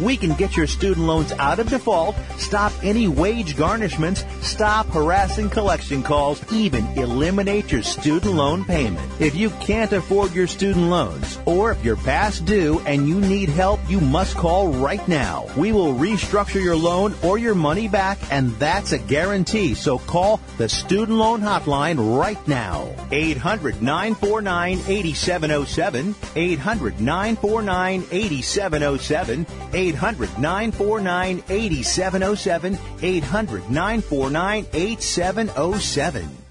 We can get your student loans out of default, stop any wage garnishments, stop harassing collection calls, even eliminate your student loan payment. If you can't afford your student loans, or if you're past due and you need help, you must call right now. We will restructure your loan or your money back, and that's a guarantee. So call the Student Loan Hotline right now. 800 949 8707. 800 949 8707. 800 949 8707. 800 949 8707.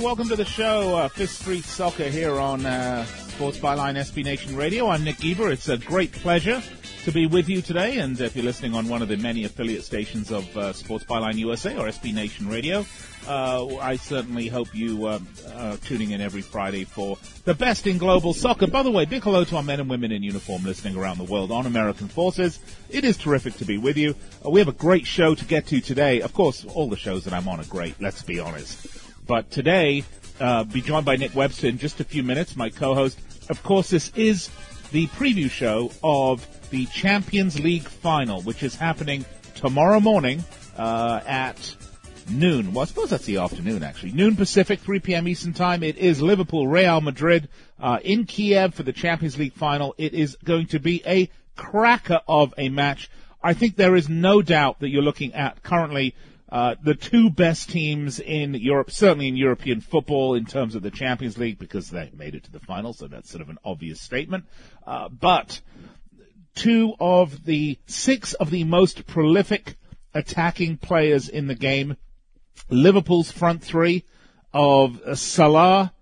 Welcome to the show, uh, Fifth Street Soccer here on uh, Sports Byline SB Nation Radio. I'm Nick Geber. It's a great pleasure to be with you today, and if you're listening on one of the many affiliate stations of uh, Sports Byline USA or SB Nation Radio, uh, I certainly hope you uh, are tuning in every Friday for the best in global soccer. By the way, big hello to our men and women in uniform listening around the world on American forces. It is terrific to be with you. Uh, we have a great show to get to today. Of course, all the shows that I'm on are great. Let's be honest. But today, uh, be joined by Nick Webster in just a few minutes, my co-host. Of course, this is the preview show of the Champions League final, which is happening tomorrow morning uh, at noon. Well, I suppose that's the afternoon, actually. Noon Pacific, 3 p.m. Eastern Time. It is Liverpool, Real Madrid uh, in Kiev for the Champions League final. It is going to be a cracker of a match. I think there is no doubt that you're looking at currently uh, the two best teams in Europe, certainly in European football in terms of the Champions League because they made it to the final, so that's sort of an obvious statement. Uh, but two of the six of the most prolific attacking players in the game, Liverpool's front three of Salah,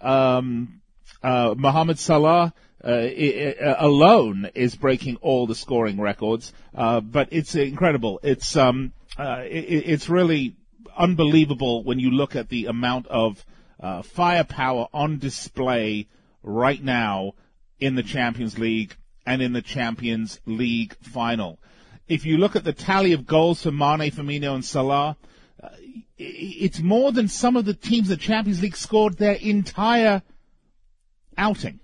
um, uh, Mohamed Salah, uh, it, uh, alone is breaking all the scoring records. Uh, but it's incredible. It's um, uh, it, it's really unbelievable when you look at the amount of uh, firepower on display right now in the Champions League and in the Champions League final. If you look at the tally of goals for Mane, Firmino, and Salah, uh, it's more than some of the teams the Champions League scored their entire outing.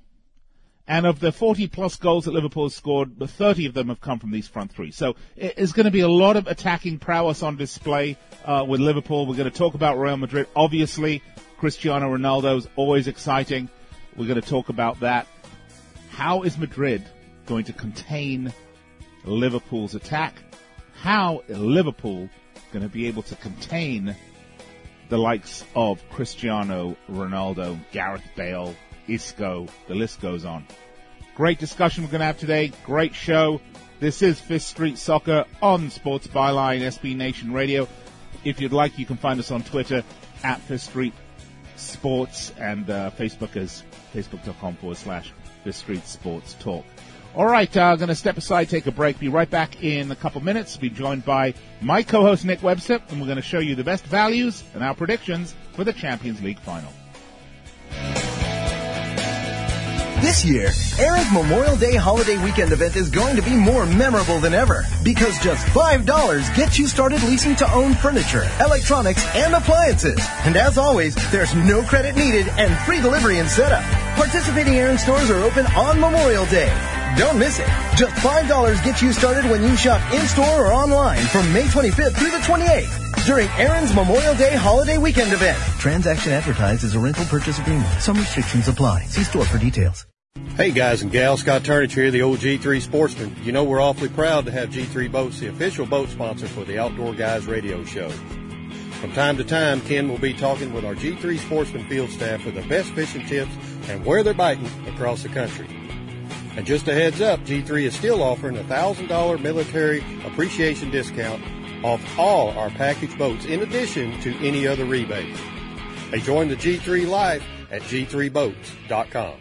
And of the 40 plus goals that Liverpool scored, 30 of them have come from these front three. So it's going to be a lot of attacking prowess on display uh, with Liverpool. We're going to talk about Real Madrid. Obviously, Cristiano Ronaldo is always exciting. We're going to talk about that. How is Madrid going to contain Liverpool's attack? How is Liverpool going to be able to contain the likes of Cristiano Ronaldo, Gareth Bale, Isco, the list goes on. Great discussion we're going to have today. Great show. This is Fifth Street Soccer on Sports Byline SB Nation Radio. If you'd like, you can find us on Twitter at Fifth Street Sports and uh, Facebook as facebook.com forward slash Fifth Street Sports Talk. All right, I'm uh, going to step aside, take a break. Be right back in a couple minutes. Be joined by my co-host Nick Webster, and we're going to show you the best values and our predictions for the Champions League final. This year, Aaron's Memorial Day holiday weekend event is going to be more memorable than ever because just $5 gets you started leasing to own furniture, electronics, and appliances. And as always, there's no credit needed and free delivery and setup. Participating Aaron stores are open on Memorial Day. Don't miss it. Just $5 gets you started when you shop in-store or online from May 25th through the 28th during Aaron's Memorial Day holiday weekend event. Transaction advertised as a rental purchase agreement. Some restrictions apply. See store for details. Hey guys and gals, Scott Turnage here, the old G3 Sportsman. You know we're awfully proud to have G3 Boats, the official boat sponsor for the Outdoor Guys radio show. From time to time, Ken will be talking with our G3 Sportsman field staff for the best fishing tips and where they're biting across the country. And just a heads up, G3 is still offering a $1,000 military appreciation discount off all our package boats in addition to any other rebate. Hey, join the G3 Life at g3boats.com.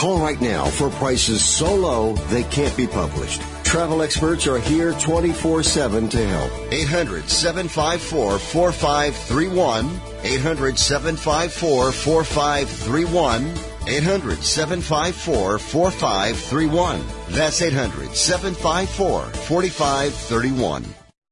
Call right now for prices so low they can't be published. Travel experts are here 24-7 to help. 800-754-4531. 800-754-4531. 800-754-4531. That's 800-754-4531.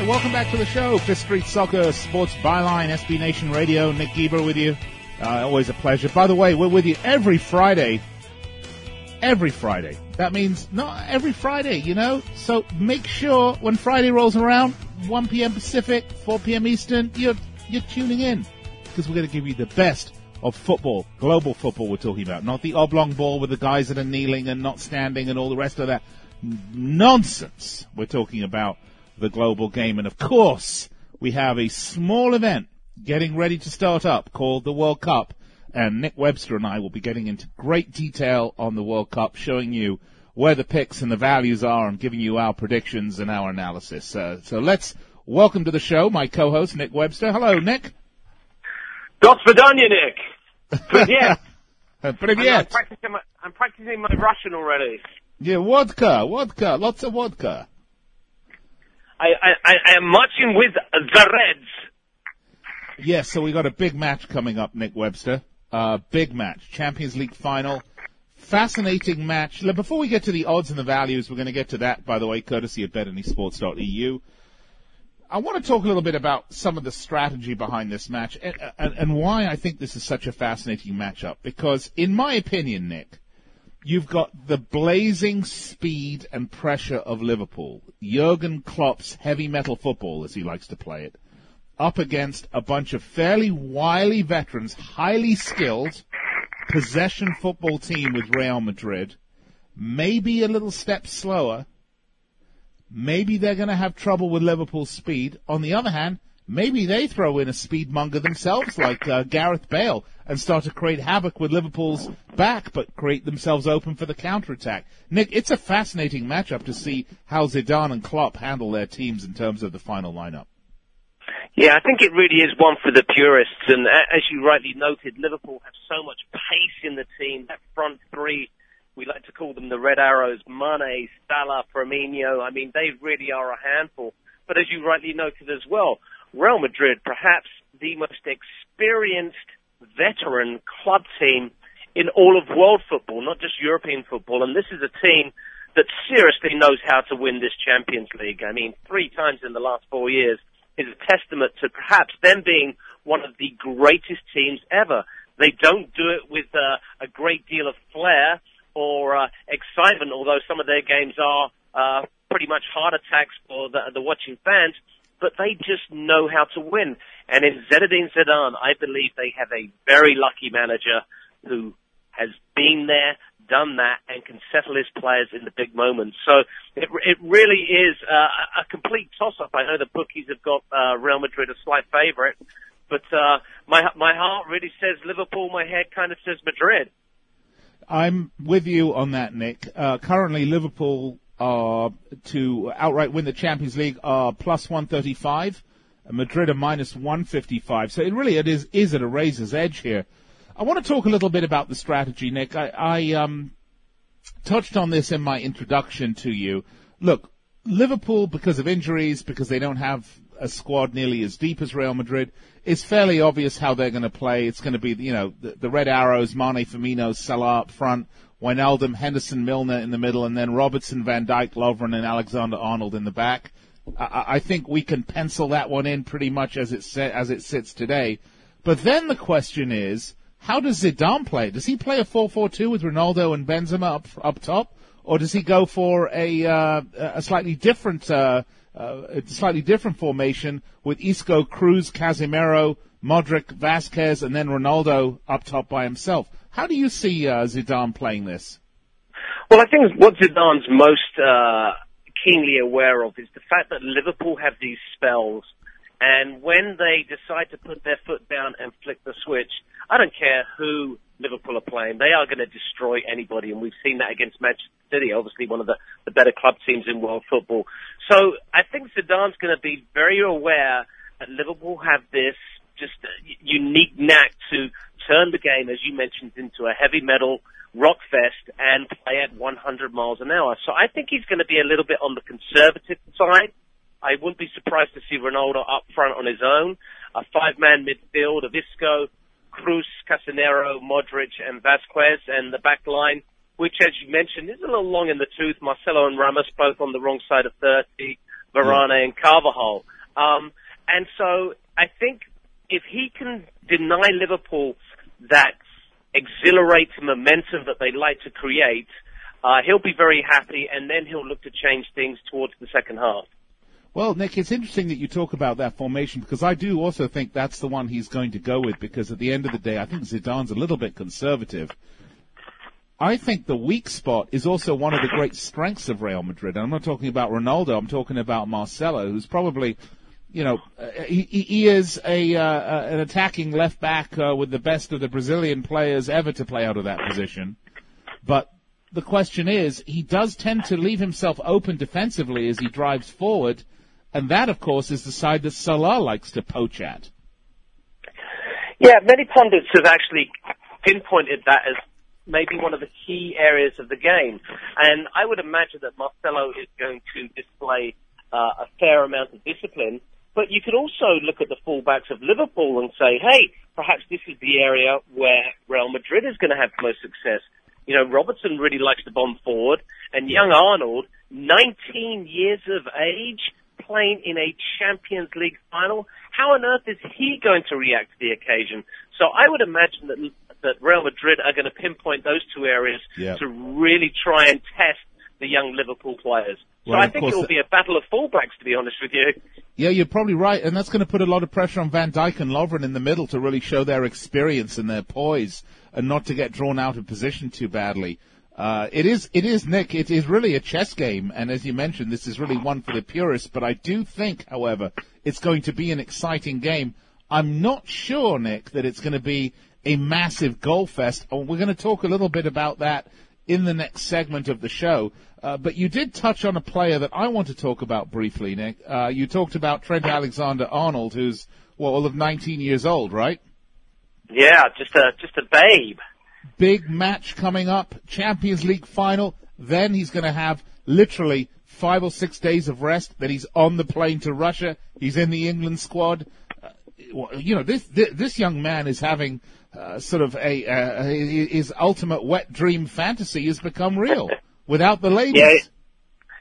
right, welcome back to the show. Fifth Street Soccer Sports Byline, SB Nation Radio. Nick Geber with you. Uh, always a pleasure. By the way, we're with you every Friday. Every Friday. That means not every Friday, you know? So make sure when Friday rolls around, 1 p.m. Pacific, 4 p.m. Eastern, you're, you're tuning in. Because we're going to give you the best of football, global football we're talking about, not the oblong ball with the guys that are kneeling and not standing and all the rest of that nonsense. We're talking about the global game. And of course, we have a small event getting ready to start up called the World Cup. And Nick Webster and I will be getting into great detail on the World Cup, showing you where the picks and the values are and giving you our predictions and our analysis. Uh, so let's welcome to the show my co-host, Nick Webster. Hello, Nick. До свидания, Nick. Привет. I'm, Привет. practicing my, I'm practicing my Russian already. Yeah, vodka, vodka, lots of vodka. I, I, I am marching with the Reds. Yes, so we got a big match coming up, Nick Webster. Uh, big match, Champions League final. Fascinating match. Before we get to the odds and the values, we're going to get to that, by the way, courtesy of betanysports.eu. I want to talk a little bit about some of the strategy behind this match and, and, and why I think this is such a fascinating matchup. Because, in my opinion, Nick, you've got the blazing speed and pressure of Liverpool, Jurgen Klopp's heavy metal football, as he likes to play it, up against a bunch of fairly wily veterans, highly skilled, possession football team with Real Madrid, maybe a little step slower. Maybe they're going to have trouble with Liverpool's speed. On the other hand, maybe they throw in a speed monger themselves, like uh, Gareth Bale, and start to create havoc with Liverpool's back, but create themselves open for the counterattack. Nick, it's a fascinating matchup to see how Zidane and Klopp handle their teams in terms of the final lineup. Yeah, I think it really is one for the purists. And as you rightly noted, Liverpool have so much pace in the team. That front three, we like to call them the Red Arrows, Mane, Salah, Firmino. I mean, they really are a handful. But as you rightly noted as well, Real Madrid, perhaps the most experienced veteran club team in all of world football, not just European football. And this is a team that seriously knows how to win this Champions League. I mean, three times in the last four years is a testament to perhaps them being one of the greatest teams ever. They don't do it with uh, a great deal of flair or uh, excitement, although some of their games are uh, pretty much heart attacks for the, the watching fans. But they just know how to win. And in Zinedine Zidane, I believe they have a very lucky manager who has been there, done that and can settle his players in the big moments. So it, it really is uh, a complete toss-up. I know the bookies have got uh, Real Madrid a slight favourite, but uh, my my heart really says Liverpool. My head kind of says Madrid. I'm with you on that, Nick. Uh, currently, Liverpool are to outright win the Champions League are plus 135. Madrid are minus 155. So it really it is is at a razor's edge here. I want to talk a little bit about the strategy, Nick. I, I um, touched on this in my introduction to you. Look, Liverpool, because of injuries, because they don't have a squad nearly as deep as Real Madrid, it's fairly obvious how they're going to play. It's going to be, you know, the, the Red Arrows, Mane, Firmino, Salah up front, Wijnaldum, Henderson, Milner in the middle, and then Robertson, Van Dijk, Lovren, and Alexander Arnold in the back. I, I think we can pencil that one in pretty much as it as it sits today. But then the question is, how does Zidane play? Does he play a 4-4-2 with Ronaldo and Benzema up up top, or does he go for a uh, a slightly different uh, uh, slightly different formation with Isco, Kroos, Casemiro, Modric, Vasquez, and then Ronaldo up top by himself? How do you see uh, Zidane playing this? Well, I think what Zidane's most uh, keenly aware of is the fact that Liverpool have these spells and when they decide to put their foot down and flick the switch, I don't care who Liverpool are playing, they are going to destroy anybody. And we've seen that against Manchester City, obviously one of the, the better club teams in world football. So I think Zidane's going to be very aware that Liverpool have this just unique knack to turn the game, as you mentioned, into a heavy metal rock fest and play at 100 miles an hour. So I think he's going to be a little bit on the conservative side I wouldn't be surprised to see Ronaldo up front on his own. A five-man midfield of Isco, Kroos, Casemiro, Modric, and Vasquez, and the back line, which, as you mentioned, is a little long in the tooth. Marcelo and Ramos both on the wrong side of 30, Varane and Carvajal. Um, and so I think if he can deny Liverpool that exhilarating momentum that they like to create, uh, he'll be very happy, and then he'll look to change things towards the second half. Well, Nick, it's interesting that you talk about that formation because I do also think that's the one he's going to go with because at the end of the day, I think Zidane's a little bit conservative. I think the weak spot is also one of the great strengths of Real Madrid. And I'm not talking about Ronaldo. I'm talking about Marcelo, who's probably, you know, uh, he, he is a uh, uh, an attacking left back uh, with the best of the Brazilian players ever to play out of that position. But the question is, he does tend to leave himself open defensively as he drives forward and that, of course, is the side that Salah likes to poach at. Yeah, many pundits have actually pinpointed that as maybe one of the key areas of the game. And I would imagine that Marcelo is going to display uh, a fair amount of discipline. But you could also look at the fullbacks of Liverpool and say, hey, perhaps this is the area where Real Madrid is going to have the most success. You know, Robertson really likes to bomb forward, and young Arnold, 19 years of age, playing in a Champions League final. How on earth is he going to react to the occasion? So I would imagine that that Real Madrid are going to pinpoint those two areas yep. to really try and test the young Liverpool players. So well, I think it will be a battle of fullbacks, to be honest with you. Yeah, you're probably right, and that's going to put a lot of pressure on Van Dijk and Lovren in the middle to really show their experience and their poise, and not to get drawn out of position too badly. Uh, it is, it is, Nick. It is really a chess game, and as you mentioned, this is really one for the purists. But I do think, however, it's going to be an exciting game. I'm not sure, Nick, that it's going to be a massive goal fest. Oh, we're going to talk a little bit about that in the next segment of the show. Uh, but you did touch on a player that I want to talk about briefly, Nick. Uh, you talked about Trent Alexander-Arnold, who's well, all of 19 years old, right? Yeah, just a just a babe big match coming up, Champions League final. Then he's going to have literally five or six days of rest. Then he's on the plane to Russia. He's in the England squad. Uh, you know, this, this, this young man is having uh, sort of a uh, his ultimate wet dream fantasy has become real without the ladies. Yeah,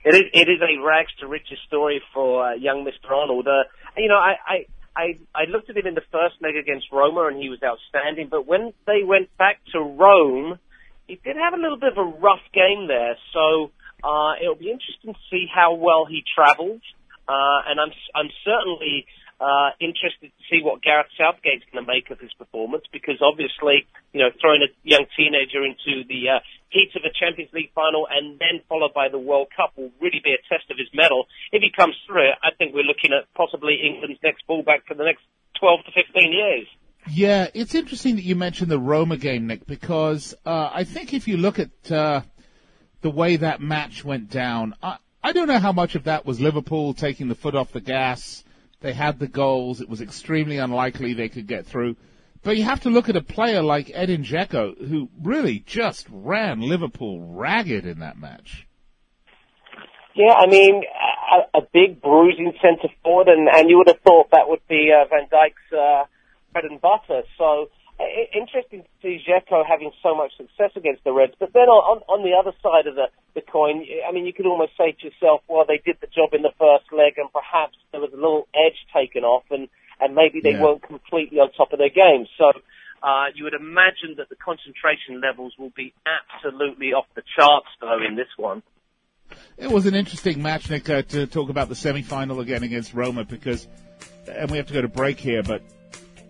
it is. It is a rags to riches story for uh, young Mr. Arnold. Uh, you know, I, I I, I looked at him in the first leg against Roma and he was outstanding, but when they went back to Rome, he did have a little bit of a rough game there. So uh, it'll be interesting to see how well he travels. Uh, and I'm I'm certainly Uh, interested to see what Gareth Southgate's going to make of his performance because obviously, you know, throwing a young teenager into the uh, heat of a Champions League final and then followed by the World Cup will really be a test of his mettle. If he comes through, I think we're looking at possibly England's next fullback for the next 12 to 15 years. Yeah, it's interesting that you mentioned the Roma game, Nick, because uh, I think if you look at uh, the way that match went down, I, I don't know how much of that was Liverpool taking the foot off the gas they had the goals. It was extremely unlikely they could get through. But you have to look at a player like Edin Dzeko, who really just ran Liverpool ragged in that match. Yeah, I mean, a, a big bruising centre forward, and, and you would have thought that would be uh, Van Dijk's uh, bread and butter. So interesting to see Dzeko having so much success against the Reds. But then on, on the other side of the, the coin, I mean, you could almost say to yourself, well, they did the job in the first leg and perhaps there was a little edge taken off and, and maybe they yeah. weren't completely on top of their game. So, uh, you would imagine that the concentration levels will be absolutely off the charts though in this one. It was an interesting match, Nick, uh, to talk about the semi-final again against Roma because, and we have to go to break here, but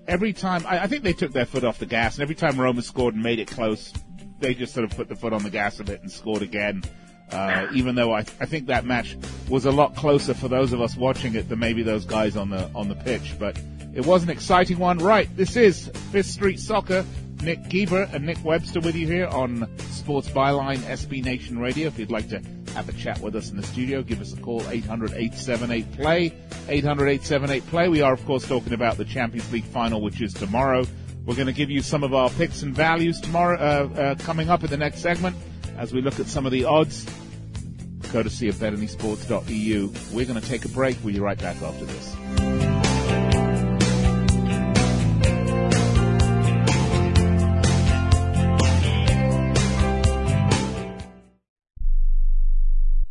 every time I, I, think they took their foot off the gas, and every time Roma scored and made it close, they just sort of put the foot on the gas a bit and scored again. Uh, even though I, I think that match was a lot closer for those of us watching it than maybe those guys on the on the pitch, but it was an exciting one. Right, this is Fifth Street Soccer. Nick Geber and Nick Webster with you here on Sports Byline SB Nation Radio. If you'd like to have a chat with us in the studio, give us a call, 800-878-PLAY, 800-878-PLAY. We are, of course, talking about the Champions League final, which is tomorrow. We're going to give you some of our picks and values tomorrow, uh, uh, coming up in the next segment as we look at some of the odds, courtesy of BetAnySports.eu. We're going to take a break. We'll be right back after this.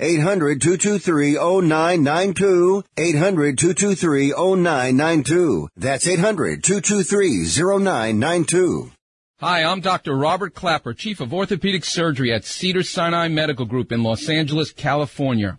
800-223-0992. 800-223-0992. That's 800-223-0992. Hi, I'm Dr. Robert Klapper, Chief of Orthopedic Surgery at Cedar Sinai Medical Group in Los Angeles, California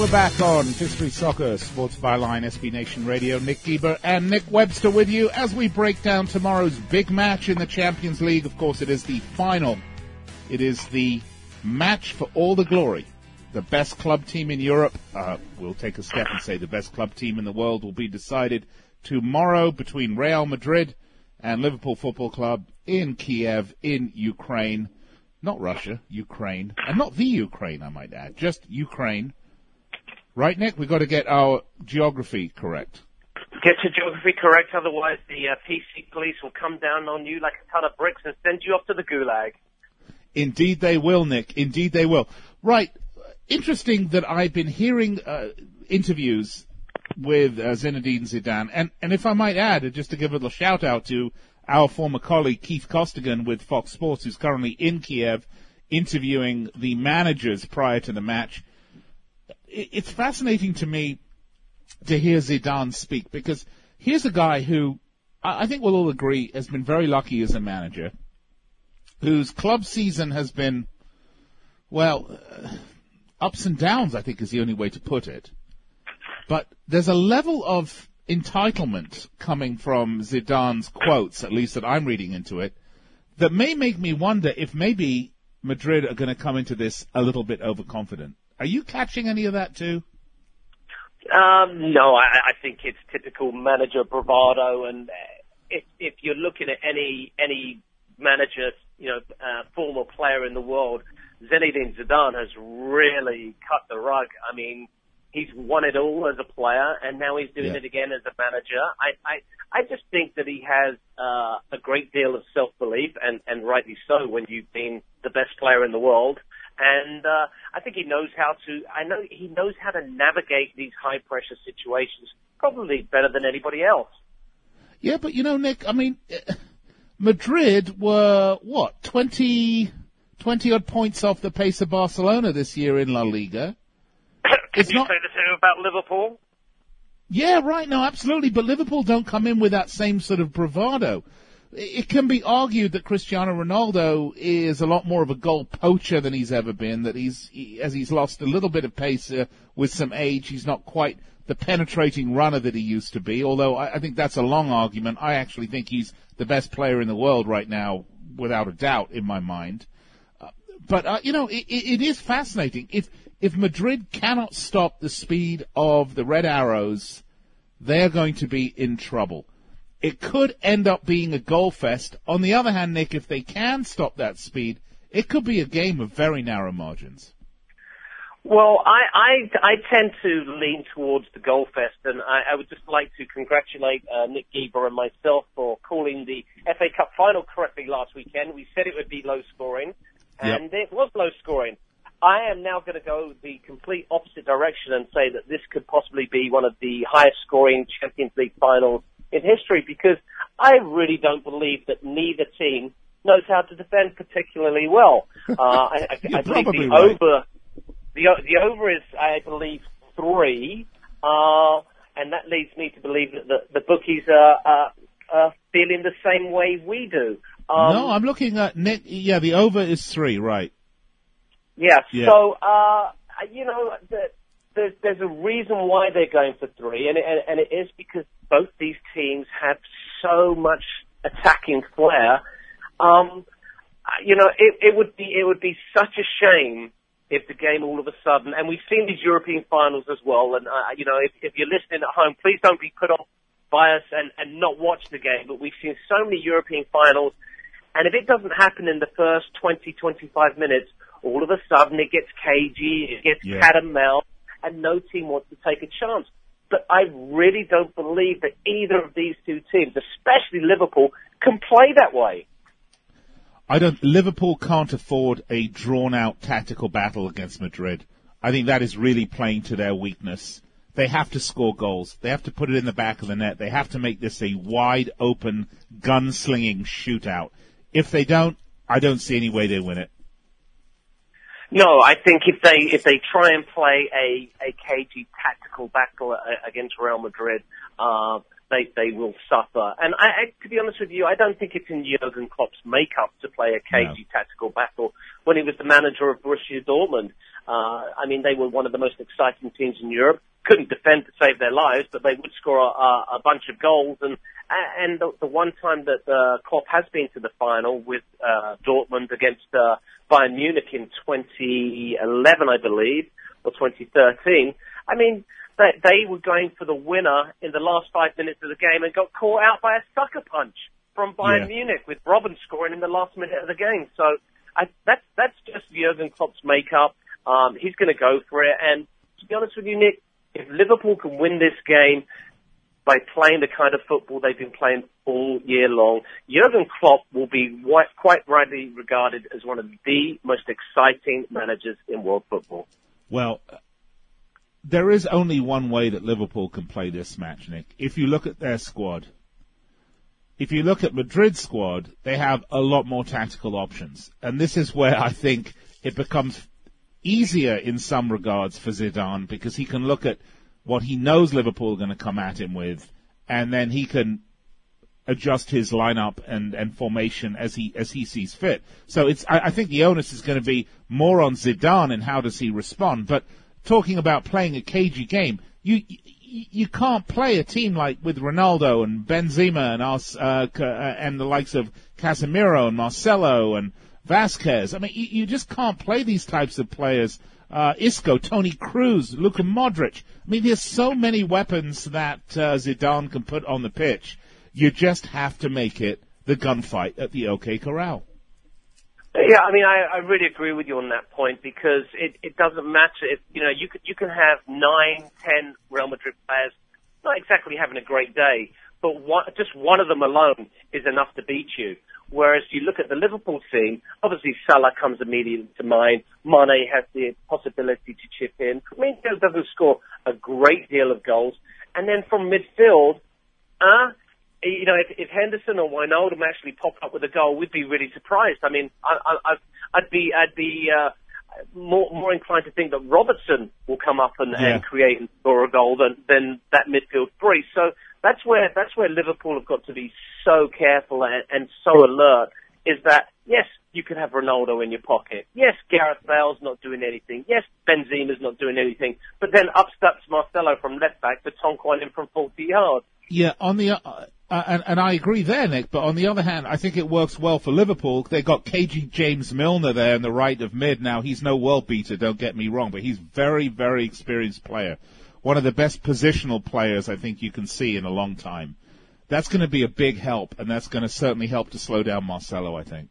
We're back on Fifth Street Soccer, Sports Byline, SB Nation Radio. Nick Geber and Nick Webster with you as we break down tomorrow's big match in the Champions League. Of course, it is the final. It is the match for all the glory. The best club team in Europe, uh, we'll take a step and say the best club team in the world will be decided tomorrow between Real Madrid and Liverpool Football Club in Kiev, in Ukraine. Not Russia, Ukraine. And not the Ukraine, I might add. Just Ukraine. Right, Nick? We've got to get our geography correct. Get your geography correct, otherwise the uh, PC police will come down on you like a ton of bricks and send you off to the gulag. Indeed they will, Nick. Indeed they will. Right. Interesting that I've been hearing uh, interviews with uh, Zinedine Zidane, and, and if I might add, just to give a little shout out to our former colleague Keith Costigan with Fox Sports, who's currently in Kiev interviewing the managers prior to the match. It's fascinating to me to hear Zidane speak because here's a guy who I think we'll all agree has been very lucky as a manager, whose club season has been, well, uh, ups and downs, I think is the only way to put it. But there's a level of entitlement coming from Zidane's quotes, at least that I'm reading into it, that may make me wonder if maybe Madrid are going to come into this a little bit overconfident. Are you catching any of that too? Um, no, I, I think it's typical manager bravado, and uh, if, if you're looking at any any manager, you know, uh, former player in the world, Zinedine Zidane has really cut the rug. I mean, he's won it all as a player, and now he's doing Yeah. it again as a manager. I, I, I just think that he has uh, a great deal of self-belief, and, and rightly so when you've been the best player in the world. And uh, I think he knows how to. I know he knows how to navigate these high-pressure situations probably better than anybody else. Yeah, but you know, Nick, I mean, Madrid were, what, 20, 20 odd points off the pace of Barcelona this year in La Liga. Can It's you not- say the same about Liverpool? Yeah, right, no, absolutely, but Liverpool don't come in with that same sort of bravado. It can be argued that Cristiano Ronaldo is a lot more of a goal poacher than he's ever been. That he's, he, as he's lost a little bit of pace uh, with some age, he's not quite the penetrating runner that he used to be. Although I, I think that's a long argument. I actually think he's the best player in the world right now, without a doubt, in my mind. Uh, but uh, you know, it, it, it is fascinating. If if Madrid cannot stop the speed of the Red Arrows, they're going to be in trouble. It could end up being a goal fest. On the other hand, Nick, if they can stop that speed, it could be a game of very narrow margins. Well, I, I, I tend to lean towards the goal fest, and I, I would just like to congratulate uh, Nick Geber and myself for calling the FA Cup final correctly last weekend. We said it would be low scoring, and it was low scoring. I am now going to go the complete opposite direction and say that this could possibly be one of the highest scoring Champions League finals in history because I really don't believe that neither team knows how to defend particularly well. Uh, I, I, I believe the right. over the the over is, I believe, three, uh, and that leads me to believe that the, the bookies are, are, are feeling the same way we do. Um, no, I'm looking at. Yeah, the over is three, right? Yeah. Yeah. So, uh, you know, the, there's, there's a reason why they're going for three, and, and, and it is because both these teams have so much attacking flair. Um, you know, it, it would be it would be such a shame if the game all of a sudden, and we've seen these European finals as well, and uh, you know, if, if you're listening at home, please don't be put off by us and, and not watch the game. But we've seen so many European finals, and if it doesn't happen in the first 20, 25 minutes, all of a sudden it gets cagey, it gets Yeah. cat and no team wants to take a chance. But I really don't believe that either of these two teams, especially Liverpool, can play that way. I don't. Liverpool can't afford a drawn-out tactical battle against Madrid. I think that is really playing to their weakness. they have to score goals. They have to put it in the back of the net. They have to make this a wide open gunslinging shootout. If they don't, I don't see any way they win it. No, I think if they if they try and play a a cagey tactical battle against Real Madrid, uh, they they will suffer. And I, I, to be honest with you, I don't think it's in Jurgen Klopp's makeup to play a cagey no. tactical battle. When he was the manager of Borussia Dortmund, uh, I mean, they were one of the most exciting teams in Europe. Couldn't defend to save their lives, but they would score a, a bunch of goals. And and the, the one time that uh, Klopp has been to the final with uh, Dortmund against uh, Bayern Munich in 2011, I believe, or 2013. I mean, they, they were going for the winner in the last five minutes of the game and got caught out by a sucker punch from Bayern yeah. Munich with Robben scoring in the last minute of the game. So I, that's that's just Jurgen Klopp's makeup. Um, he's going to go for it. And to be honest with you, Nick, if Liverpool can win this game, by playing the kind of football they've been playing all year long. Jurgen Klopp will be quite rightly regarded as one of the most exciting managers in world football. Well, there is only one way that Liverpool can play this match, Nick. If you look at their squad, if you look at Madrid's squad, they have a lot more tactical options. And this is where I think it becomes easier in some regards for Zidane because he can look at what he knows Liverpool are going to come at him with, and then he can adjust his lineup and, and formation as he as he sees fit. So it's I, I think the onus is going to be more on Zidane and how does he respond. But talking about playing a cagey game, you you, can't play a team like with Ronaldo and Benzema and us uh, uh, and the likes of Casemiro and Marcelo and Vasquez. I mean, you, you just can't play these types of players uh, Isco, Toni Kroos, Luka Modric. I mean, there's so many weapons that uh, Zidane can put on the pitch. You just have to make it the gunfight at the OK Corral. Yeah, I mean, I, I really agree with you on that point because it, it doesn't matter if you know you could you can have nine, ten Real Madrid players not exactly having a great day, but one, just one of them alone is enough to beat you. Whereas you look at the Liverpool team, obviously Salah comes immediately to mind. Mane has the possibility to chip in. Firmino doesn't score a great deal of goals. And then from midfield, uh, you know, if, if Henderson or Wijnaldum actually pop up with a goal, we'd be really surprised. I mean, I, I, I'd be, I'd be, uh, more, more inclined to think that Robertson will come up and, yeah. and create and score a goal than, than that midfield three. So that's where that's where Liverpool have got to be so careful and, and so alert. Is that yes, you can have Ronaldo in your pocket. Yes, Gareth Bale's not doing anything. Yes, Benzema's not doing anything. But then up steps Marcelo from left back to Tonquin in from 40 yards. Yeah, on the uh, uh, and, and I agree there, Nick. But on the other hand, I think it works well for Liverpool. They got cagey James Milner there in the right of mid. Now he's no world beater, don't get me wrong, but he's very, very experienced player one of the best positional players I think you can see in a long time. That's going to be a big help, and that's going to certainly help to slow down Marcelo, I think.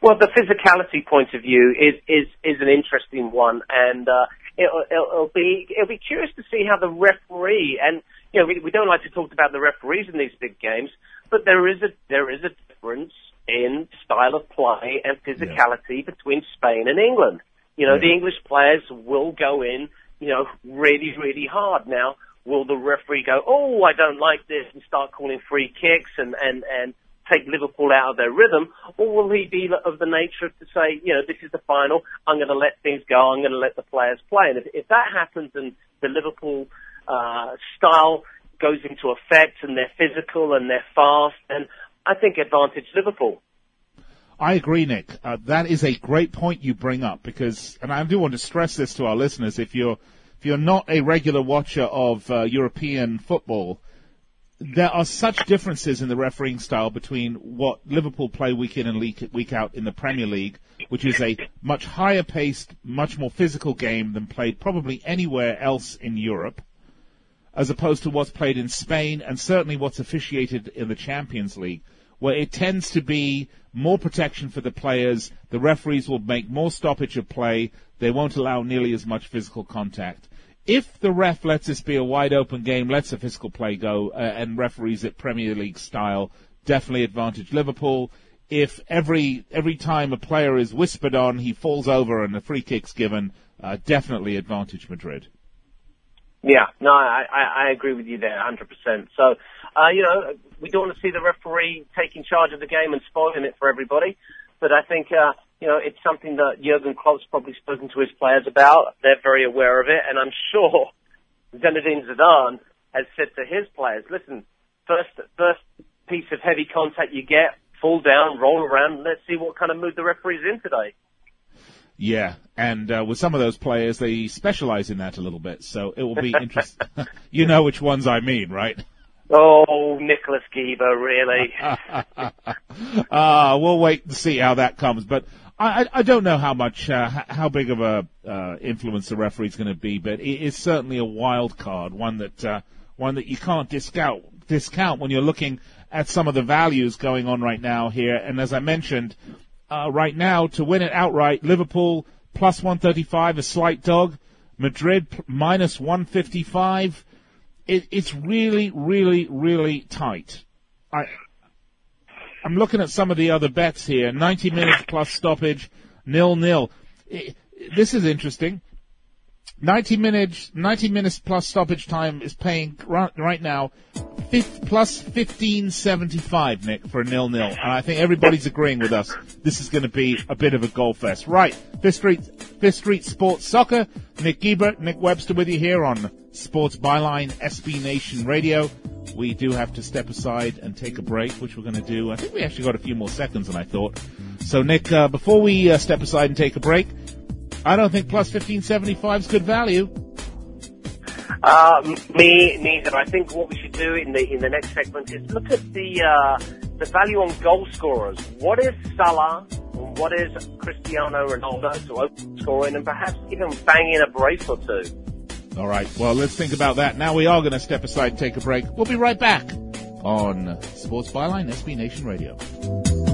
Well, the physicality point of view is is is an interesting one, and uh, it'll, it'll, be it'll be curious to see how the referee and you know we, we don't like to talk about the referees in these big games, but there is a there is a difference in style of play and physicality yeah. between Spain and England. You know, yeah. the English players will go in you know, really, really hard. Now, will the referee go, oh, I don't like this and start calling free kicks and, and, and take Liverpool out of their rhythm? Or will he be of the nature to say, you know, this is the final, I'm going to let things go, I'm going to let the players play. And if, if that happens and the Liverpool uh, style goes into effect and they're physical and they're fast, then I think advantage Liverpool. I agree, Nick. Uh, that is a great point you bring up because, and I do want to stress this to our listeners: if you're if you're not a regular watcher of uh, European football, there are such differences in the refereeing style between what Liverpool play week in and week out in the Premier League, which is a much higher paced, much more physical game than played probably anywhere else in Europe, as opposed to what's played in Spain and certainly what's officiated in the Champions League where it tends to be more protection for the players. The referees will make more stoppage of play. They won't allow nearly as much physical contact. If the ref lets this be a wide open game, lets the physical play go, uh, and referees it Premier League style, definitely advantage Liverpool. If every every time a player is whispered on, he falls over and a free kick's given, uh, definitely advantage Madrid. Yeah, no, I, I, I agree with you there, 100%. So, uh, you know, we don't want to see the referee taking charge of the game and spoiling it for everybody. But I think, uh, you know, it's something that Jurgen Klopp's probably spoken to his players about. They're very aware of it, and I'm sure Zinedine Zidane has said to his players, listen, first, first piece of heavy contact you get, fall down, roll around, let's see what kind of mood the referee's in today. Yeah, and uh, with some of those players, they specialize in that a little bit, so it will be interesting. you know which ones I mean, right? Oh, Nicholas Geber, really? uh, we'll wait and see how that comes, but I, I don't know how much, uh, how big of a uh, influence the referee's going to be, but it is certainly a wild card, one that uh, one that you can't discount discount when you're looking at some of the values going on right now here. And as I mentioned, uh, right now to win it outright, Liverpool plus 135, a slight dog. Madrid minus 155. It, it's really, really, really tight. I, I'm looking at some of the other bets here. 90 minutes plus stoppage, nil nil. This is interesting. 90 minutes, 90 minutes plus stoppage time is paying right, now fifth, plus 1575, Nick, for a nil nil. And I think everybody's agreeing with us. This is going to be a bit of a goal fest. Right. Fifth Street, Fifth Street Sports Soccer. Nick Geber, Nick Webster with you here on Sports Byline SB Nation Radio. We do have to step aside and take a break, which we're going to do. I think we actually got a few more seconds than I thought. So Nick, uh, before we uh, step aside and take a break, I don't think plus 1575 is good value. Uh, me neither. I think what we should do in the in the next segment is look at the uh, the value on goal scorers. What is Salah? What is Cristiano Ronaldo to open scoring and perhaps even bang in a brace or two? All right. Well, let's think about that. Now we are going to step aside and take a break. We'll be right back on Sports Byline SB Nation Radio.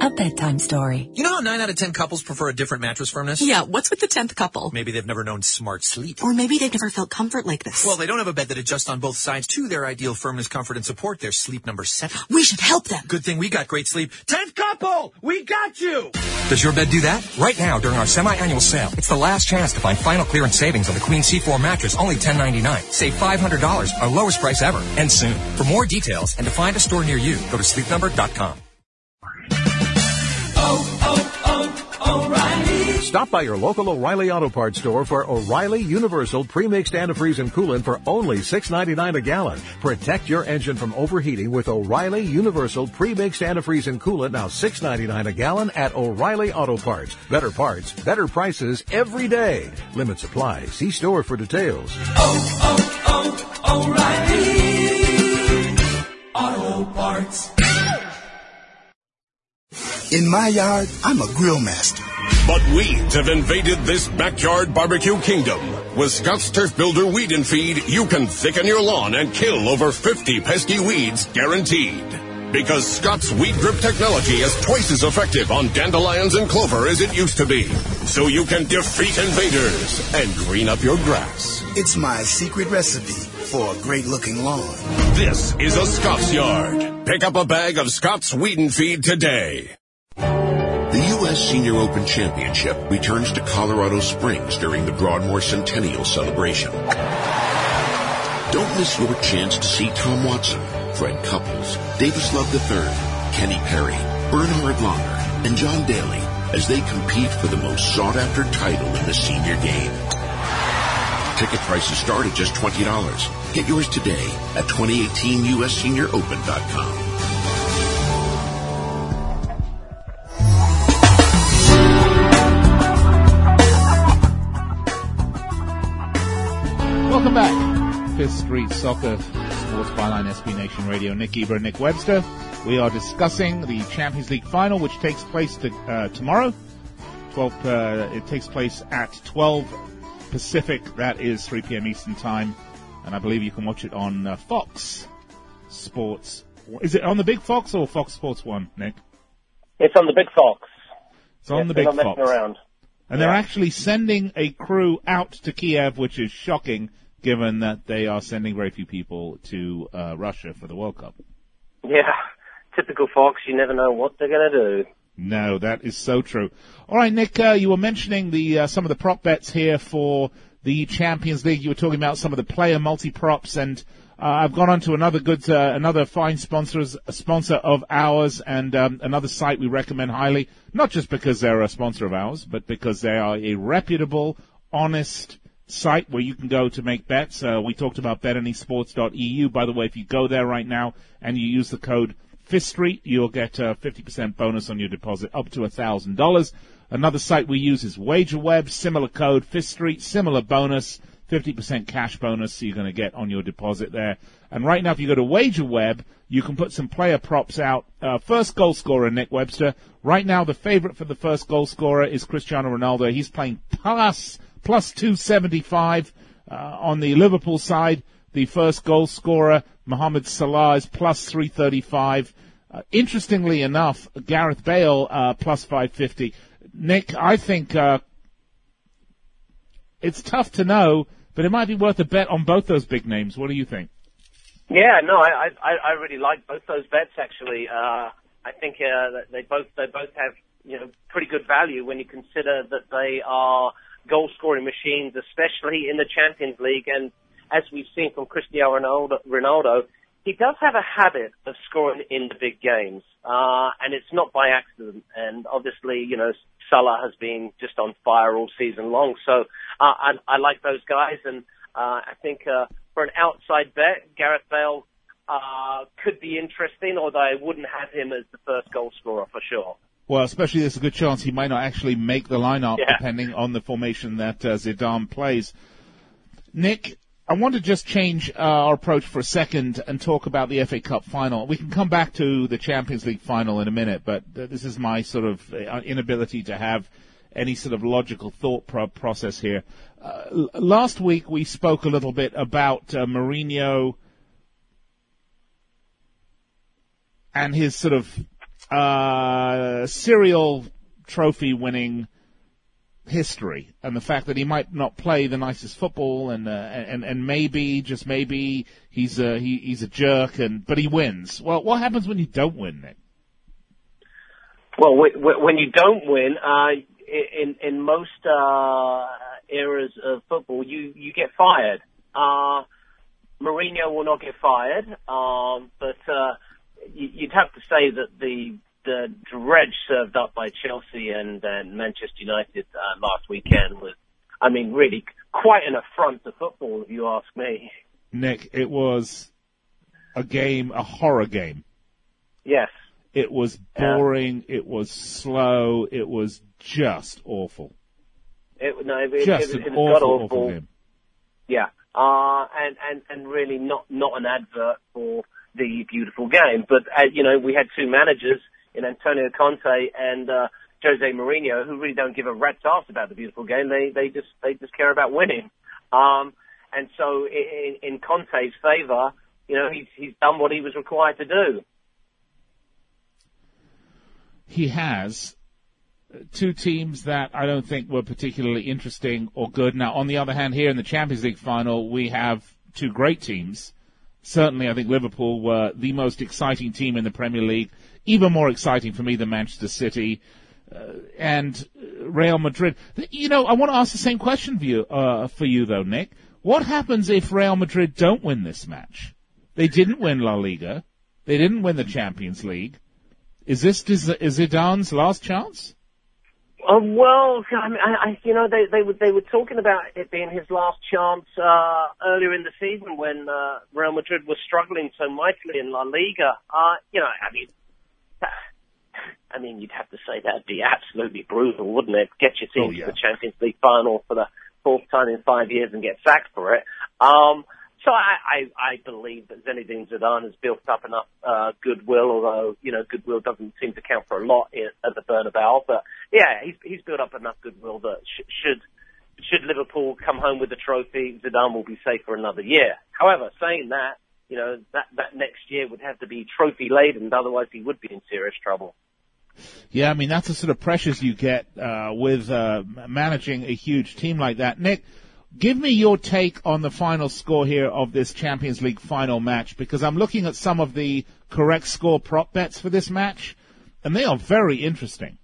a bedtime story. You know how 9 out of 10 couples prefer a different mattress firmness? Yeah, what's with the 10th couple? Maybe they've never known smart sleep. Or maybe they've never felt comfort like this. Well, they don't have a bed that adjusts on both sides to their ideal firmness, comfort, and support. Their sleep number 7. We should help them. Good thing we got great sleep. 10th couple! We got you! Does your bed do that? Right now, during our semi-annual sale, it's the last chance to find final clearance savings on the Queen C4 mattress, only $10.99. Save $500, our lowest price ever, and soon. For more details and to find a store near you, go to sleepnumber.com. Stop by your local O'Reilly Auto Parts store for O'Reilly Universal Pre-Mixed Antifreeze and Coolant for only $6.99 a gallon. Protect your engine from overheating with O'Reilly Universal Pre-Mixed Antifreeze and Coolant now $6.99 a gallon at O'Reilly Auto Parts. Better parts, better prices every day. Limit supply. See store for details. Oh, oh, oh, O'Reilly Auto Parts. In my yard, I'm a grill master. But weeds have invaded this backyard barbecue kingdom. With Scott's Turf Builder Weed and Feed, you can thicken your lawn and kill over 50 pesky weeds guaranteed. Because Scott's Weed Grip technology is twice as effective on dandelions and clover as it used to be. So you can defeat invaders and green up your grass. It's my secret recipe for a great looking lawn. This is a Scott's Yard. Pick up a bag of Scott's Weed and Feed today. U.S. Senior Open Championship returns to Colorado Springs during the Broadmoor Centennial celebration. Don't miss your chance to see Tom Watson, Fred Couples, Davis Love III, Kenny Perry, Bernhard Langer, and John Daly as they compete for the most sought after title in the senior game. Ticket prices start at just $20. Get yours today at 2018USSeniorOpen.com. Welcome back. Fifth Street Soccer Sports Byline SB Nation Radio. Nick Geber, Nick Webster. We are discussing the Champions League final, which takes place to, uh, tomorrow. 12. Uh, it takes place at 12 Pacific. That is 3 p.m. Eastern Time, and I believe you can watch it on uh, Fox Sports. Is it on the Big Fox or Fox Sports One, Nick? It's on the Big Fox. It's on Yes, the Big Fox. around. And they're actually sending a crew out to Kiev, which is shocking given that they are sending very few people to uh, Russia for the World Cup. Yeah, typical Fox. You never know what they're going to do. No, that is so true. All right, Nick, uh, you were mentioning the uh, some of the prop bets here for the Champions League. You were talking about some of the player multi props, and uh, I've gone on to another good, uh, another fine sponsors, sponsor of ours, and um, another site we recommend highly. Not just because they're a sponsor of ours, but because they are a reputable, honest site where you can go to make bets. Uh, we talked about betanysports.eu. By the way, if you go there right now and you use the code Fifth Street, you'll get a 50% bonus on your deposit up to $1,000. Another site we use is WagerWeb, similar code, Fifth Street, similar bonus, 50% cash bonus you're going to get on your deposit there. And right now, if you go to WagerWeb, you can put some player props out. Uh, first goal scorer, Nick Webster. Right now, the favorite for the first goal scorer is Cristiano Ronaldo. He's playing plus, plus 275. Uh, on the Liverpool side, the first goal scorer, Mohamed Salah, is plus 335. Uh, interestingly enough, Gareth Bale, uh, plus 550. Nick, I think, uh, it's tough to know, but it might be worth a bet on both those big names. What do you think? Yeah, no, I I, I really like both those bets actually. Uh, I think uh, they both they both have you know pretty good value when you consider that they are goal scoring machines, especially in the Champions League. And as we've seen from Cristiano Ronaldo, Ronaldo he does have a habit of scoring in the big games, uh, and it's not by accident. And obviously, you know, Salah has been just on fire all season long. So uh, I, I like those guys, and uh, I think uh, for an outside bet, Gareth Bale uh, could be interesting, although I wouldn't have him as the first goal scorer for sure. Well, especially there's a good chance he might not actually make the lineup Yeah. depending on the formation that uh, Zidane plays. Nick, I want to just change uh, our approach for a second and talk about the FA Cup final. We can come back to the Champions League final in a minute, but uh, this is my sort of uh, inability to have any sort of logical thought pro- process here. Uh, l- last week we spoke a little bit about uh, Mourinho and his sort of uh, serial trophy winning history and the fact that he might not play the nicest football and uh, and and maybe just maybe he's a he, he's a jerk and but he wins. Well, what happens when you don't win, Nick? Well, wh- wh- when you don't win, uh, in in most uh, eras of football, you you get fired. Uh, Mourinho will not get fired, um, but uh, you'd have to say that the the dredge served up by Chelsea and, and Manchester United uh, last weekend was, I mean, really quite an affront to football, if you ask me. Nick, it was a game, a horror game. Yes. It was boring. It was slow. It was just awful. It, no, it, it, Just it, an it awful, awful awful. game. Yeah, uh, and and and really not not an advert for the beautiful game. But uh, you know, we had two managers in Antonio Conte and uh, Jose Mourinho who really don't give a rat's ass about the beautiful game. They they just they just care about winning. Um, and so in, in Conte's favour, you know, he's he's done what he was required to do. he has two teams that I don't think were particularly interesting or good. Now, on the other hand, here in the Champions League final, we have two great teams. Certainly, I think Liverpool were the most exciting team in the Premier League, even more exciting for me than Manchester City. Uh, and Real Madrid. You know, I want to ask the same question for you, uh, for you though, Nick. What happens if Real Madrid don't win this match? They didn't win La Liga. They didn't win the Champions League. Is this Zidane's last chance? Uh, well, I, mean, I, I, you know, they they were they were talking about it being his last chance uh, earlier in the season when uh, Real Madrid was struggling so mightily in La Liga. Uh, you know, I mean, I mean, you'd have to say that'd be absolutely brutal, wouldn't it? Get your team Oh, yeah. to the Champions League final for the fourth time in five years and get sacked for it. Um, so I, I, I believe that Zinedine Zidane has built up enough uh, goodwill, although you know goodwill doesn't seem to count for a lot at the Bernabeu. But yeah, he's he's built up enough goodwill that sh- should should Liverpool come home with the trophy, Zidane will be safe for another year. However, saying that, you know that that next year would have to be trophy laden, otherwise he would be in serious trouble. Yeah, I mean that's the sort of pressures you get uh, with uh, managing a huge team like that. Nick, give me your take on the final score here of this Champions League final match because I'm looking at some of the correct score prop bets for this match, and they are very interesting.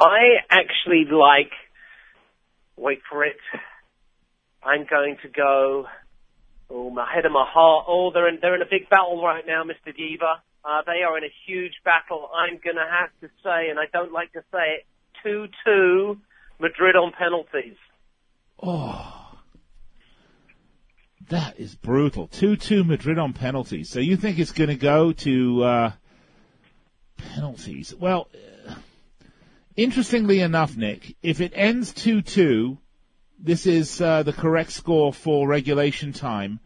I actually like. Wait for it. I'm going to go. Oh, my head and my heart. Oh, they're in they're in a big battle right now, Mr. Diva. Uh, they are in a huge battle. I'm going to have to say, and I don't like to say it, two-two, Madrid on penalties. Oh, that is brutal. Two-two Madrid on penalties. So you think it's going to go to uh, penalties? Well, uh, interestingly enough, Nick, if it ends two-two, this is uh, the correct score for regulation time.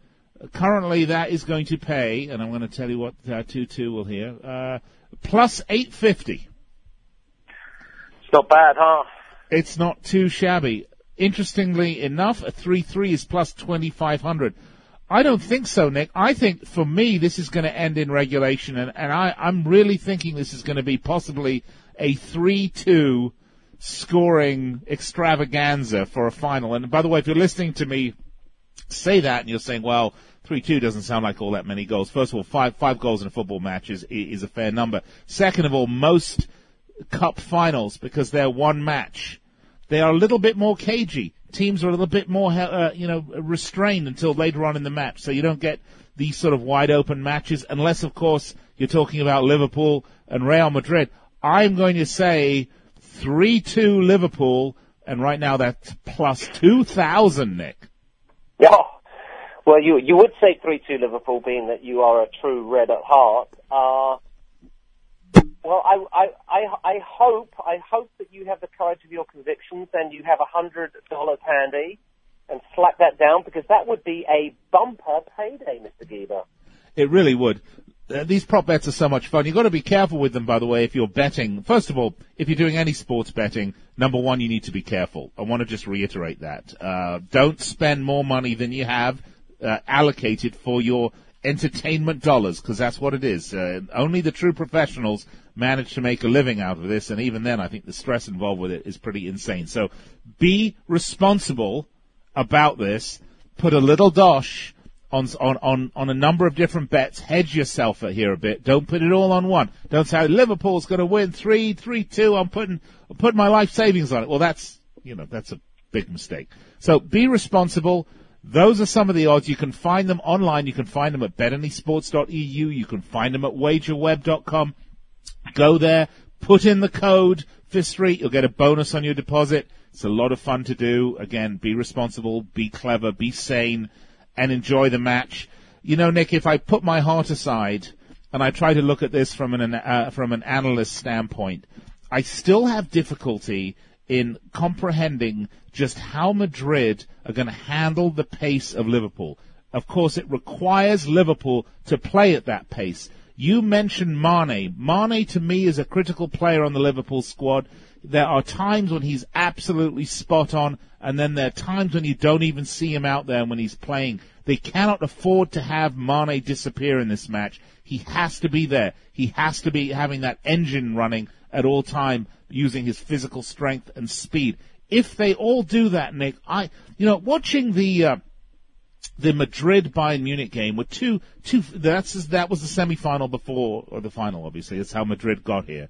Currently, that is going to pay, and I'm going to tell you what uh, two-two will hear. Uh, plus eight fifty. It's not bad, huh? It's not too shabby. Interestingly enough, a 3-3 is plus 2,500. I don't think so, Nick. I think for me, this is going to end in regulation, and, and I, I'm really thinking this is going to be possibly a 3-2 scoring extravaganza for a final. And by the way, if you're listening to me say that and you're saying, well, 3-2 doesn't sound like all that many goals. First of all, five, five goals in a football match is, is a fair number. Second of all, most cup finals, because they're one match, they are a little bit more cagey. Teams are a little bit more, uh, you know, restrained until later on in the match, so you don't get these sort of wide open matches, unless, of course, you're talking about Liverpool and Real Madrid. I'm going to say 3-2 Liverpool, and right now that's plus 2,000, Nick. Yeah. Well, you you would say three two Liverpool, being that you are a true red at heart. Uh, well, I, I I I hope I hope that you have the courage of your convictions and you have a hundred dollars handy and slap that down because that would be a bumper payday, Mr. Geber. It really would. Uh, these prop bets are so much fun. You've got to be careful with them, by the way, if you're betting. First of all, if you're doing any sports betting, number one, you need to be careful. I want to just reiterate that. Uh, don't spend more money than you have uh, allocated for your entertainment dollars, because that's what it is. Uh, only the true professionals manage to make a living out of this, and even then, I think the stress involved with it is pretty insane. So be responsible about this. Put a little dosh on on on on a number of different bets. Hedge yourself here a bit. Don't put it all on one. Don't say Liverpool's going to win three three two. I'm putting I'm putting my life savings on it. Well, that's you know that's a big mistake. So be responsible. Those are some of the odds. You can find them online. You can find them at betanysports.eu. You can find them at wagerweb.com. Go there, put in the code Fifth Street. You'll get a bonus on your deposit. It's a lot of fun to do. Again, be responsible, be clever, be sane, and enjoy the match. You know, Nick, if I put my heart aside and I try to look at this from an uh, from an analyst standpoint, I still have difficulty in comprehending just how Madrid are going to handle the pace of Liverpool. Of course, it requires Liverpool to play at that pace. You mentioned Mane. Mane to me is a critical player on the Liverpool squad. There are times when he's absolutely spot on, and then there are times when you don't even see him out there when he's playing. They cannot afford to have Mane disappear in this match. He has to be there. He has to be having that engine running at all time, using his physical strength and speed. If they all do that, Nick, I, you know, watching the, uh, the Madrid Bayern Munich game with two two that's that was the semi-final before or the final obviously that's how Madrid got here.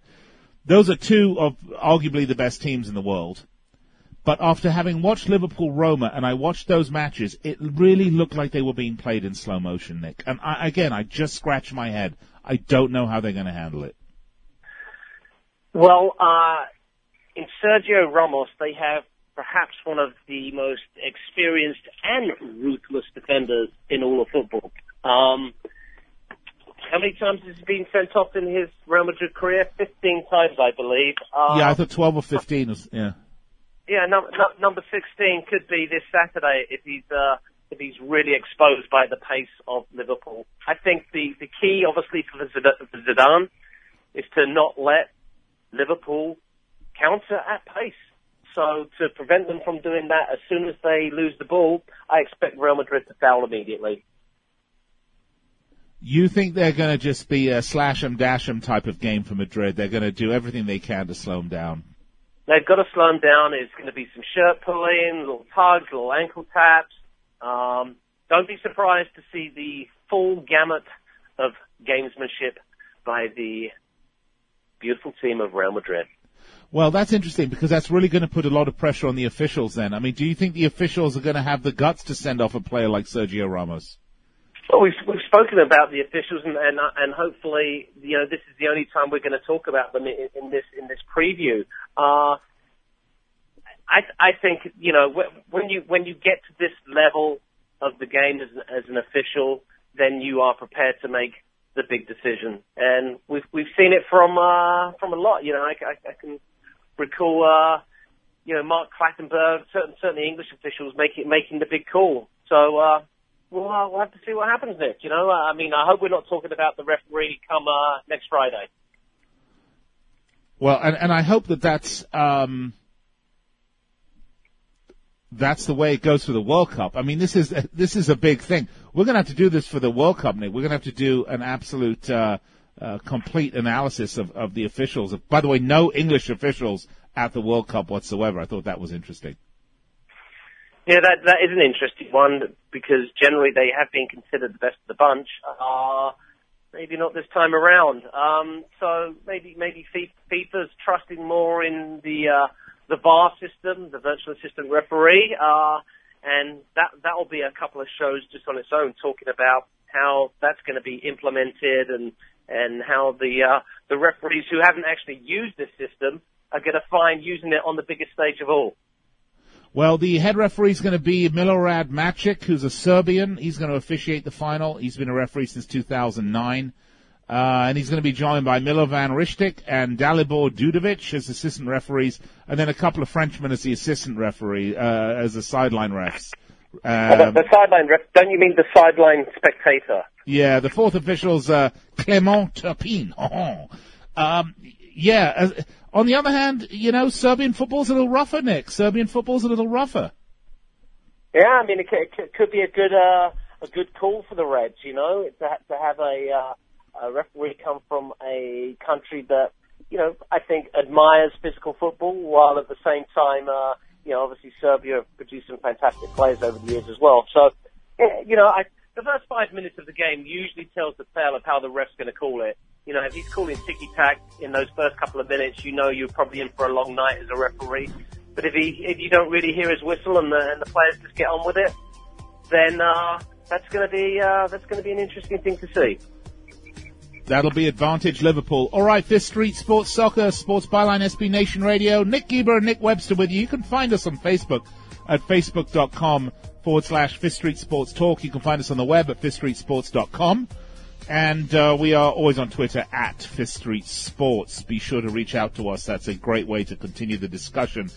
Those are two of arguably the best teams in the world. But after having watched Liverpool Roma and I watched those matches, it really looked like they were being played in slow motion, Nick. And I, again, I just scratch my head. I don't know how they're going to handle it. Well, uh, in Sergio Ramos, they have perhaps one of the most experienced and ruthless defenders in all of football. Um, how many times has he been sent off in his Real Madrid career? 15 times, I believe. Uh, yeah, I thought 12 or 15 was, yeah. Yeah, num- num- number 16 could be this Saturday if he's, uh, if he's really exposed by the pace of Liverpool. I think the, the key, obviously, for Zidane is to not let Liverpool counter at pace. So to prevent them from doing that, as soon as they lose the ball, I expect Real Madrid to foul immediately. You think they're going to just be a slash 'em dash 'em type of game for Madrid? They're going to do everything they can to slow them down. They've got to slow them down. It's going to be some shirt pulling, little tugs, little ankle taps. Um, don't be surprised to see the full gamut of gamesmanship by the beautiful team of Real Madrid. Well, that's interesting because that's really going to put a lot of pressure on the officials then. I mean, do you think the officials are going to have the guts to send off a player like Sergio Ramos? Well, we've, we've spoken about the officials, and, and and hopefully, you know, this is the only time we're going to talk about them in, in this in this preview. Uh, I I think you know when you when you get to this level of the game as as an official, then you are prepared to make the big decision, and we've we've seen it from uh, from a lot. You know, I, I, I can recall, uh, you know, Mark Clattenburg, certain certainly English officials making making the big call. So. Uh, well, uh, we'll have to see what happens next. You know, I mean, I hope we're not talking about the referee come uh, next Friday. Well, and, and I hope that that's um, that's the way it goes for the World Cup. I mean, this is this is a big thing. We're going to have to do this for the World Cup, Nick. We're going to have to do an absolute uh, uh, complete analysis of, of the officials. By the way, no English officials at the World Cup whatsoever. I thought that was interesting. Yeah, that that is an interesting one because generally they have been considered the best of the bunch. Uh, maybe not this time around. Um, so maybe maybe FIFA's trusting more in the uh, the VAR system, the virtual assistant referee, uh, and that that will be a couple of shows just on its own talking about how that's going to be implemented and and how the uh, the referees who haven't actually used this system are going to find using it on the biggest stage of all. Well, the head referee is going to be Milorad Mazic, who's a Serbian. He's going to officiate the final. He's been a referee since 2009. Uh, and he's going to be joined by Milovan Ristic and Dalibor Djurdjevic as assistant referees, and then a couple of Frenchmen as the assistant referee, uh, as the sideline refs. Um, the, the, sideline ref, don't you mean the sideline spectator? Yeah, the fourth official's uh, Clement Turpin. um, yeah, on the other hand, you know, Serbian football's a little rougher, Nick. Serbian football's a little rougher. Yeah, I mean, it could, it could be a good uh, a good call for the Reds. You know, to, to have a, uh, a referee come from a country that you know I think admires physical football, while at the same time, uh, you know, obviously Serbia have produced some fantastic players over the years as well. So, you know, I, the first five minutes of the game usually tells the tale of how the ref's going to call it you know, if he's calling ticky tack in those first couple of minutes, you know you're probably in for a long night as a referee. But if he if you don't really hear his whistle and the and the players just get on with it, then uh, that's going to be uh, that's going to be an interesting thing to see. That'll be advantage Liverpool. All right, this Street Sports Soccer, Sports Byline SB Nation Radio. Nick Geber and Nick Webster with you. You can find us on Facebook at facebook.com forward slash Fifth Street Sports Talk. You can find us on the web at fifthstreetsports.com. And uh, we are always on Twitter at Fifth Street Sports. Be sure to reach out to us. That's a great way to continue the discussion.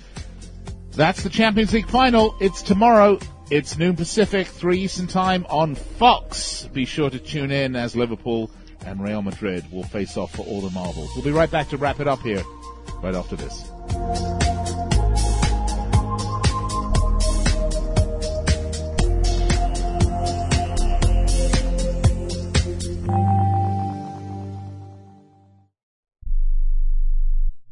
That's the Champions League final. It's tomorrow. It's noon Pacific, 3 Eastern Time on Fox. Be sure to tune in as Liverpool and Real Madrid will face off for all the marbles. We'll be right back to wrap it up here right after this.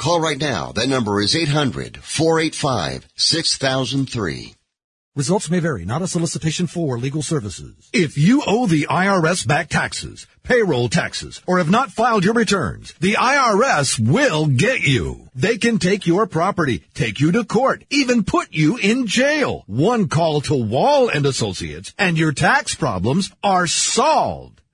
Call right now. That number is 800-485-6003. Results may vary, not a solicitation for legal services. If you owe the IRS back taxes, payroll taxes, or have not filed your returns, the IRS will get you. They can take your property, take you to court, even put you in jail. One call to Wall and Associates and your tax problems are solved.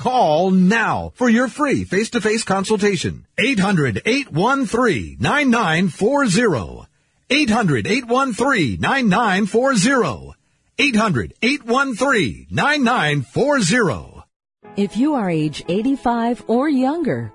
Call now for your free face-to-face consultation. 800-813-9940. 800-813-9940. 800-813-9940. If you are age 85 or younger,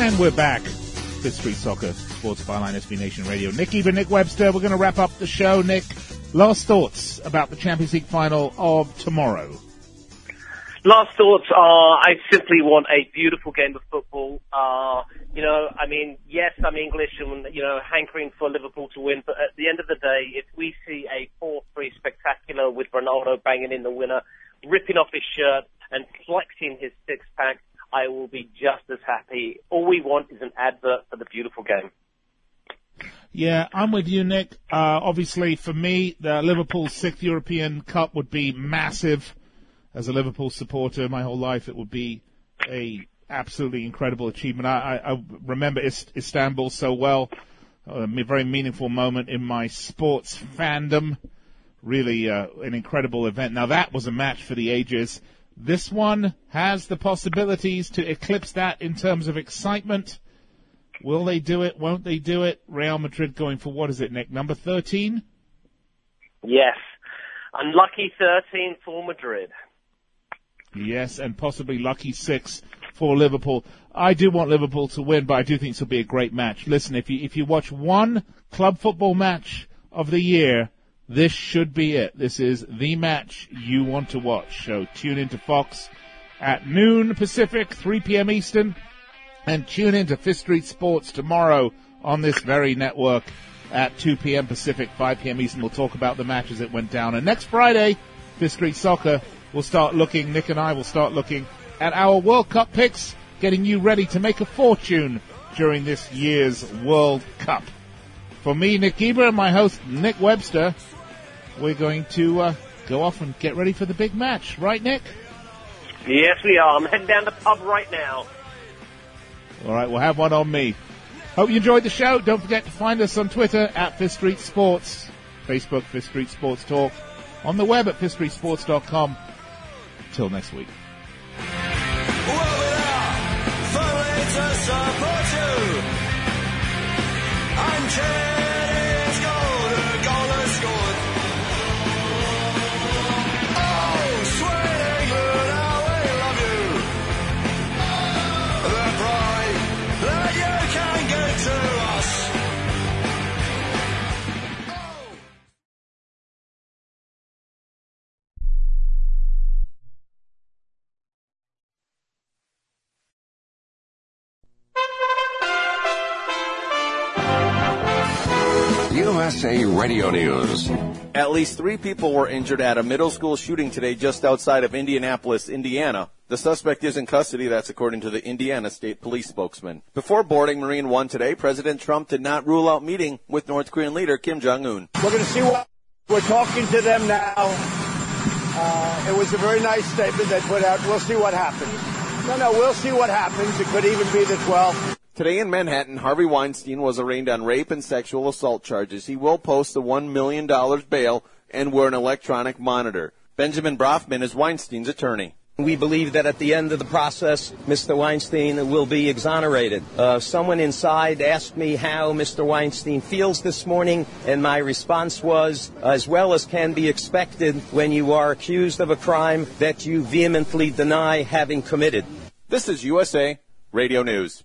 And we're back. Fifth Street Soccer, Sports Byline SB Nation Radio. Nick Geber, Nick Webster. We're going to wrap up the show. Nick, last thoughts about the Champions League final of tomorrow. Last thoughts are I simply want a beautiful game of football. Uh, you know, I mean, yes, I'm English and, you know, hankering for Liverpool to win, but at the end of the day, if we see a 4-3 spectacular with Ronaldo banging in the winner, ripping off his shirt and flexing his six pack, I will be just as happy. All we want is an advert for the beautiful game. Yeah, I'm with you, Nick. Uh, obviously, for me, the Liverpool sixth European Cup would be massive. As a Liverpool supporter, my whole life, it would be a absolutely incredible achievement. I, I, I remember Istanbul so well. A very meaningful moment in my sports fandom. Really, uh, an incredible event. Now that was a match for the ages. This one has the possibilities to eclipse that in terms of excitement. Will they do it? Won't they do it? Real Madrid going for what is it, Nick? Number 13? Yes. Unlucky 13 for Madrid. Yes, and possibly lucky six for Liverpool. I do want Liverpool to win, but I do think this will be a great match. Listen, if you if you watch one club football match of the year, this should be it. This is the match you want to watch. So tune into Fox at noon Pacific, 3 p.m. Eastern, and tune into Fifth Street Sports tomorrow on this very network at 2 p.m. Pacific, 5 p.m. Eastern. We'll talk about the matches that went down. And next Friday, Fifth Street Soccer will start looking, Nick and I will start looking at our World Cup picks, getting you ready to make a fortune during this year's World Cup. For me, Nick Geber, and my host, Nick Webster, we're going to uh, go off and get ready for the big match. Right, Nick? Yes, we are. I'm heading down the pub right now. All right, we'll have one on me. Hope you enjoyed the show. Don't forget to find us on Twitter at Fifth Street Sports, Facebook Fifth Street Sports Talk, on the web at fifthstreetsports.com. Till next week. USA Radio News. At least three people were injured at a middle school shooting today just outside of Indianapolis, Indiana. The suspect is in custody, that's according to the Indiana State Police spokesman. Before boarding Marine One today, President Trump did not rule out meeting with North Korean leader Kim Jong-un. We're going to see what we're talking to them now. Uh, it was a very nice statement they put out. We'll see what happens. No, no, we'll see what happens. It could even be the 12th. Today in Manhattan, Harvey Weinstein was arraigned on rape and sexual assault charges. He will post the $1 million bail and wear an electronic monitor. Benjamin Brafman is Weinstein's attorney. We believe that at the end of the process, Mr. Weinstein will be exonerated. Uh, someone inside asked me how Mr. Weinstein feels this morning, and my response was, as well as can be expected when you are accused of a crime that you vehemently deny having committed. This is USA Radio News.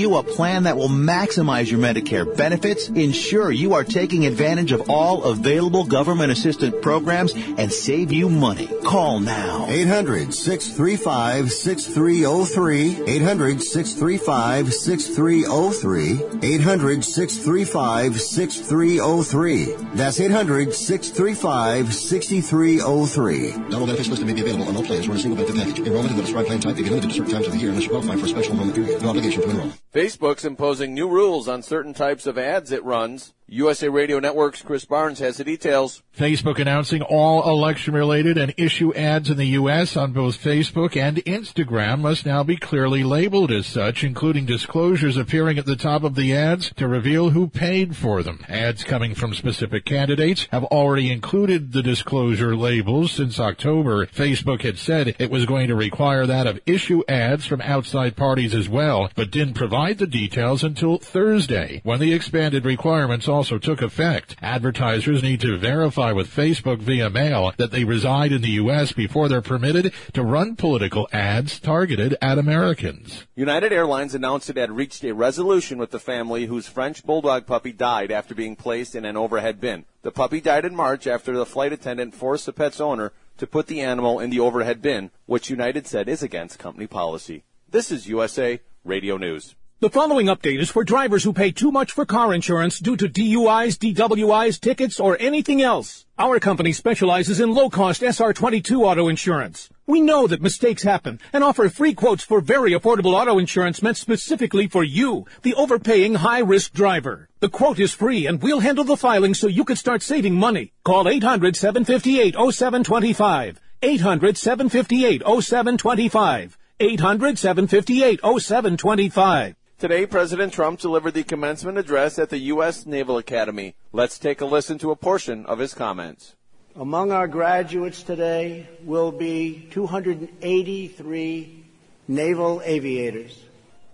you a plan that will maximize your Medicare benefits, ensure you are taking advantage of all available government assistance programs, and save you money. Call now. 800-635-6303. 800-635-6303. 800-635-6303. That's 800-635-6303. Double benefits listed may be available on all plans or in a single benefit package. Enrollment in the prescribed plan type may be limited to certain times of the year unless you qualify for a special enrollment period. No obligation to enroll. Facebook's imposing new rules on certain types of ads it runs. USA Radio Network's Chris Barnes has the details. Facebook announcing all election related and issue ads in the U.S. on both Facebook and Instagram must now be clearly labeled as such, including disclosures appearing at the top of the ads to reveal who paid for them. Ads coming from specific candidates have already included the disclosure labels since October. Facebook had said it was going to require that of issue ads from outside parties as well, but didn't provide the details until Thursday, when the expanded requirements also took effect. Advertisers need to verify with Facebook via mail that they reside in the U.S. before they're permitted to run political ads targeted at Americans. United Airlines announced it had reached a resolution with the family whose French bulldog puppy died after being placed in an overhead bin. The puppy died in March after the flight attendant forced the pet's owner to put the animal in the overhead bin, which United said is against company policy. This is USA Radio News. The following update is for drivers who pay too much for car insurance due to DUIs, DWIs, tickets, or anything else. Our company specializes in low-cost SR22 auto insurance. We know that mistakes happen and offer free quotes for very affordable auto insurance meant specifically for you, the overpaying high-risk driver. The quote is free and we'll handle the filing so you can start saving money. Call 800-758-0725. 800-758-0725. 800-758-0725. Today, President Trump delivered the commencement address at the U.S. Naval Academy. Let's take a listen to a portion of his comments. Among our graduates today will be 283 naval aviators,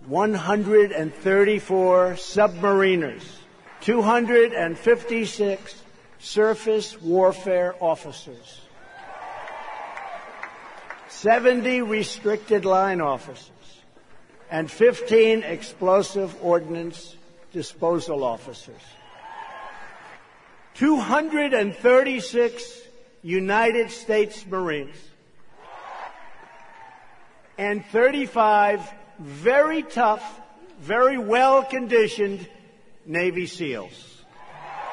134 submariners, 256 surface warfare officers, 70 restricted line officers, and 15 explosive ordnance disposal officers. 236 United States Marines and 35 very tough, very well conditioned Navy SEALs.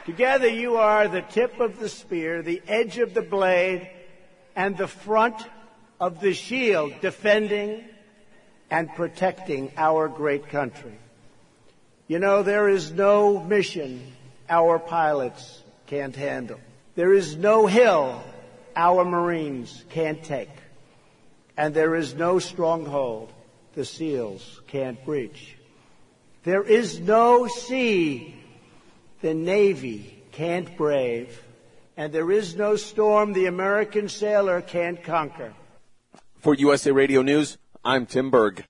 Together you are the tip of the spear, the edge of the blade, and the front of the shield defending and protecting our great country. You know, there is no mission our pilots can't handle. There is no hill our Marines can't take. And there is no stronghold the SEALs can't breach. There is no sea the Navy can't brave. And there is no storm the American sailor can't conquer. For USA Radio News, I'm Tim Berg.